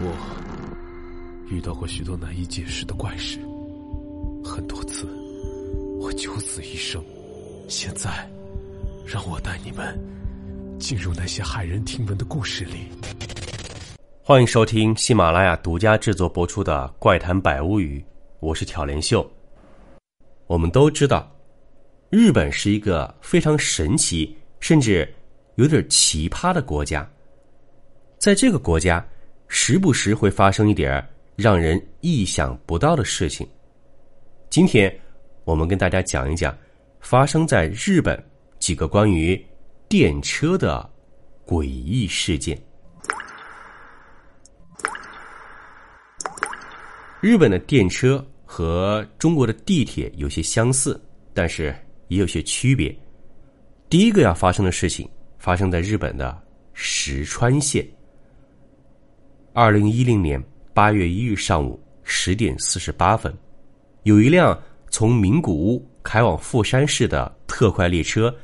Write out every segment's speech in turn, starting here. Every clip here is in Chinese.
我遇到过许多难以解释的怪事，很多次我九死一生。现在，让我带你们进入那些骇人听闻的故事里。欢迎收听喜马拉雅独家制作播出的《怪谈百物语》，我是挑帘秀。我们都知道，日本是一个非常神奇，甚至有点奇葩的国家。在这个国家，时不时会发生一点让人意想不到的事情。今天，我们跟大家讲一讲发生在日本几个关于电车的诡异事件。日本的电车和中国的地铁有些相似，但是也有些区别。第一个要发生的事情发生在日本的石川县。二零一零年八月一日上午十点四十八分，有一辆从名古屋开往富山市的特快列车，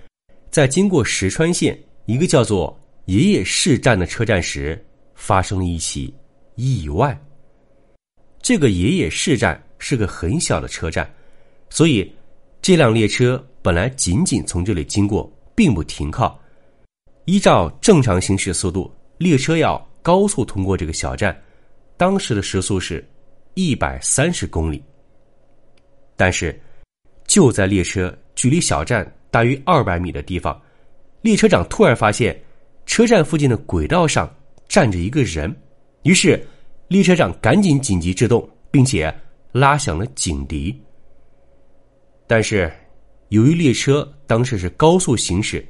在经过石川县一个叫做爷爷市站的车站时，发生了一起意外。这个爷爷市站是个很小的车站，所以这辆列车本来仅仅从这里经过，并不停靠。依照正常行驶速度，列车要。高速通过这个小站，当时的时速是一百三十公里。但是，就在列车距离小站大约二百米的地方，列车长突然发现车站附近的轨道上站着一个人，于是列车长赶紧紧急制动，并且拉响了警笛。但是，由于列车当时是高速行驶，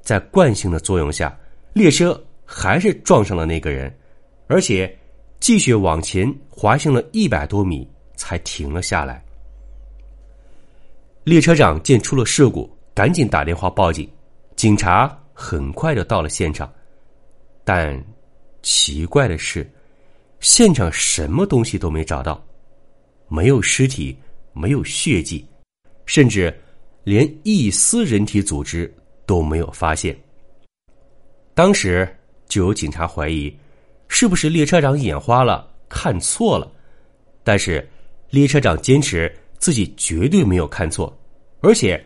在惯性的作用下，列车。还是撞上了那个人，而且继续往前滑行了一百多米才停了下来。列车长见出了事故，赶紧打电话报警，警察很快就到了现场。但奇怪的是，现场什么东西都没找到，没有尸体，没有血迹，甚至连一丝人体组织都没有发现。当时。就有警察怀疑，是不是列车长眼花了，看错了？但是列车长坚持自己绝对没有看错，而且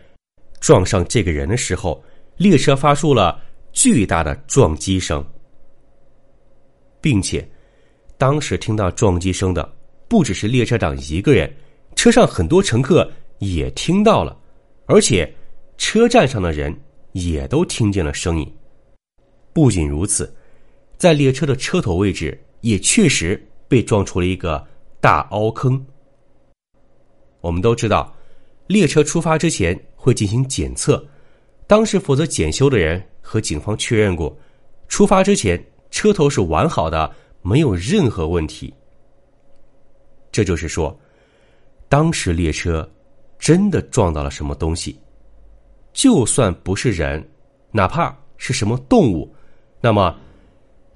撞上这个人的时候，列车发出了巨大的撞击声，并且当时听到撞击声的不只是列车长一个人，车上很多乘客也听到了，而且车站上的人也都听见了声音。不仅如此。在列车的车头位置，也确实被撞出了一个大凹坑。我们都知道，列车出发之前会进行检测。当时负责检修的人和警方确认过，出发之前车头是完好的，没有任何问题。这就是说，当时列车真的撞到了什么东西。就算不是人，哪怕是什么动物，那么。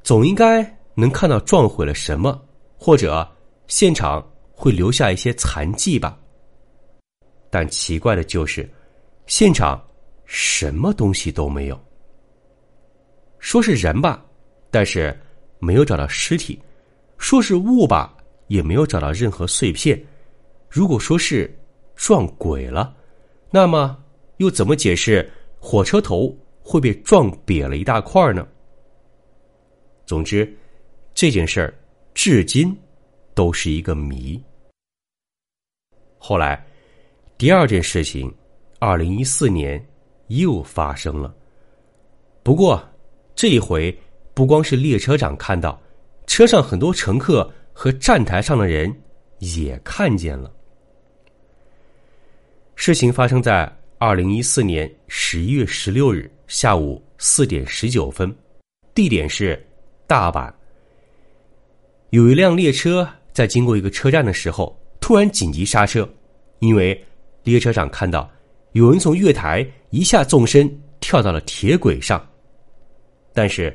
总应该能看到撞毁了什么，或者现场会留下一些残迹吧。但奇怪的就是，现场什么东西都没有。说是人吧，但是没有找到尸体；说是物吧，也没有找到任何碎片。如果说是撞鬼了，那么又怎么解释火车头会被撞瘪了一大块呢？总之，这件事儿至今都是一个谜。后来，第二件事情，二零一四年又发生了。不过，这一回不光是列车长看到，车上很多乘客和站台上的人也看见了。事情发生在二零一四年十一月十六日下午四点十九分，地点是。大阪有一辆列车在经过一个车站的时候，突然紧急刹车，因为列车长看到有人从月台一下纵身跳到了铁轨上。但是，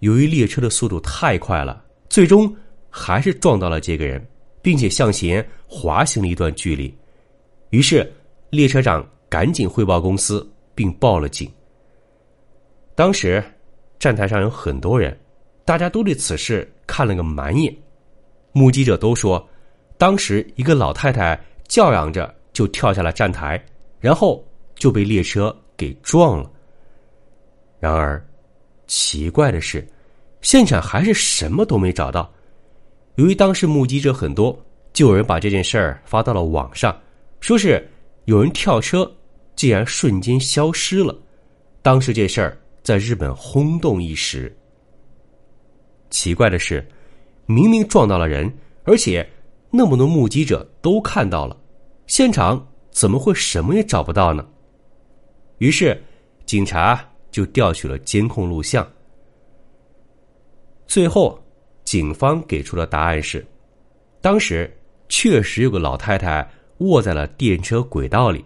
由于列车的速度太快了，最终还是撞到了这个人，并且向前滑行了一段距离。于是，列车长赶紧汇报公司，并报了警。当时，站台上有很多人。大家都对此事看了个满眼。目击者都说，当时一个老太太叫嚷着就跳下了站台，然后就被列车给撞了。然而，奇怪的是，现场还是什么都没找到。由于当时目击者很多，就有人把这件事儿发到了网上，说是有人跳车，竟然瞬间消失了。当时这事儿在日本轰动一时。奇怪的是，明明撞到了人，而且那么多目击者都看到了，现场怎么会什么也找不到呢？于是，警察就调取了监控录像。最后，警方给出的答案是：当时确实有个老太太卧在了电车轨道里，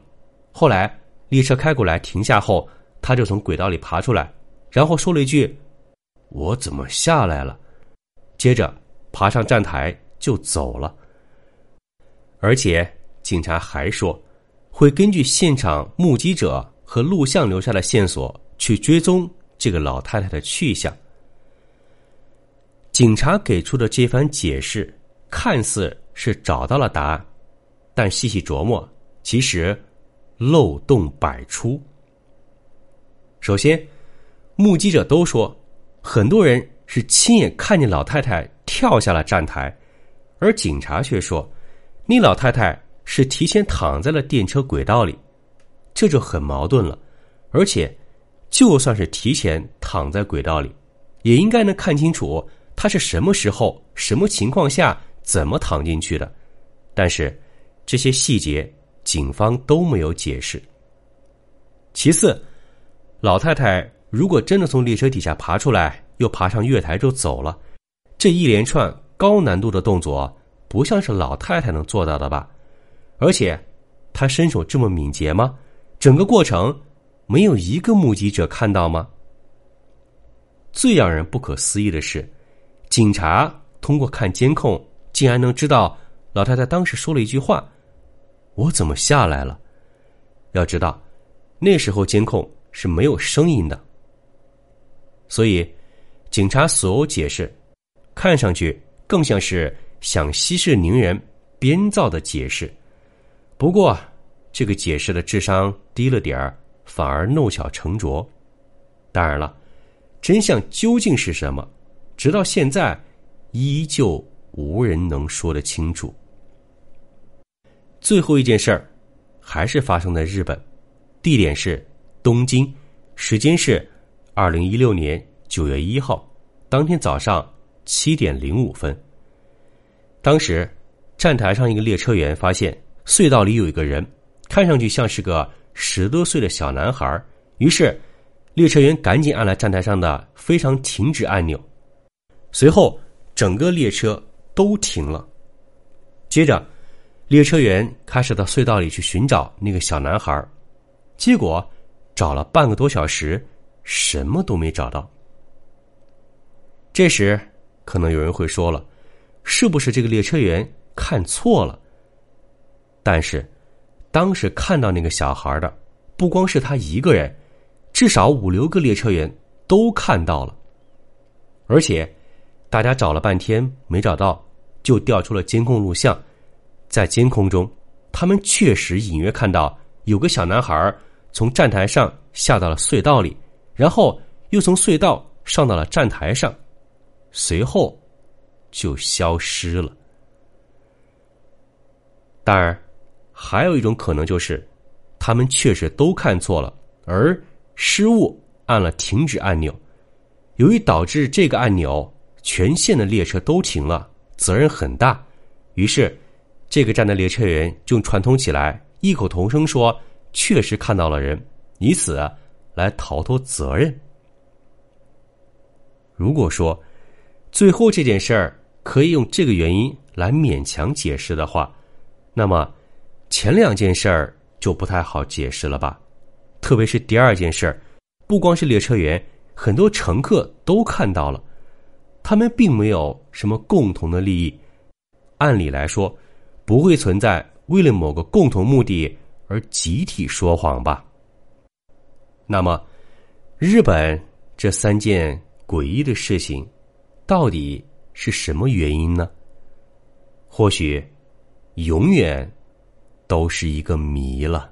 后来列车开过来停下后，她就从轨道里爬出来，然后说了一句。我怎么下来了？接着爬上站台就走了。而且警察还说，会根据现场目击者和录像留下的线索去追踪这个老太太的去向。警察给出的这番解释看似是找到了答案，但细细琢磨，其实漏洞百出。首先，目击者都说。很多人是亲眼看见老太太跳下了站台，而警察却说，那老太太是提前躺在了电车轨道里，这就很矛盾了。而且，就算是提前躺在轨道里，也应该能看清楚她是什么时候、什么情况下怎么躺进去的。但是，这些细节警方都没有解释。其次，老太太。如果真的从列车底下爬出来，又爬上月台就走了，这一连串高难度的动作，不像是老太太能做到的吧？而且，她身手这么敏捷吗？整个过程没有一个目击者看到吗？最让人不可思议的是，警察通过看监控，竟然能知道老太太当时说了一句话：“我怎么下来了？”要知道，那时候监控是没有声音的。所以，警察所有解释，看上去更像是想息事宁人编造的解释。不过，这个解释的智商低了点儿，反而弄巧成拙。当然了，真相究竟是什么，直到现在依旧无人能说得清楚。最后一件事儿，还是发生在日本，地点是东京，时间是。二零一六年九月一号，当天早上七点零五分，当时站台上一个列车员发现隧道里有一个人，看上去像是个十多岁的小男孩。于是，列车员赶紧按了站台上的非常停止按钮，随后整个列车都停了。接着，列车员开始到隧道里去寻找那个小男孩，结果找了半个多小时。什么都没找到。这时，可能有人会说了：“是不是这个列车员看错了？”但是，当时看到那个小孩的，不光是他一个人，至少五六个列车员都看到了。而且，大家找了半天没找到，就调出了监控录像，在监控中，他们确实隐约看到有个小男孩从站台上下到了隧道里。然后又从隧道上到了站台上，随后就消失了。当然，还有一种可能就是，他们确实都看错了，而失误按了停止按钮。由于导致这个按钮，全线的列车都停了，责任很大。于是，这个站的列车员就串通起来，异口同声说：“确实看到了人。”以此。来逃脱责任。如果说最后这件事儿可以用这个原因来勉强解释的话，那么前两件事儿就不太好解释了吧？特别是第二件事儿，不光是列车员，很多乘客都看到了，他们并没有什么共同的利益，按理来说不会存在为了某个共同目的而集体说谎吧？那么，日本这三件诡异的事情，到底是什么原因呢？或许，永远都是一个谜了。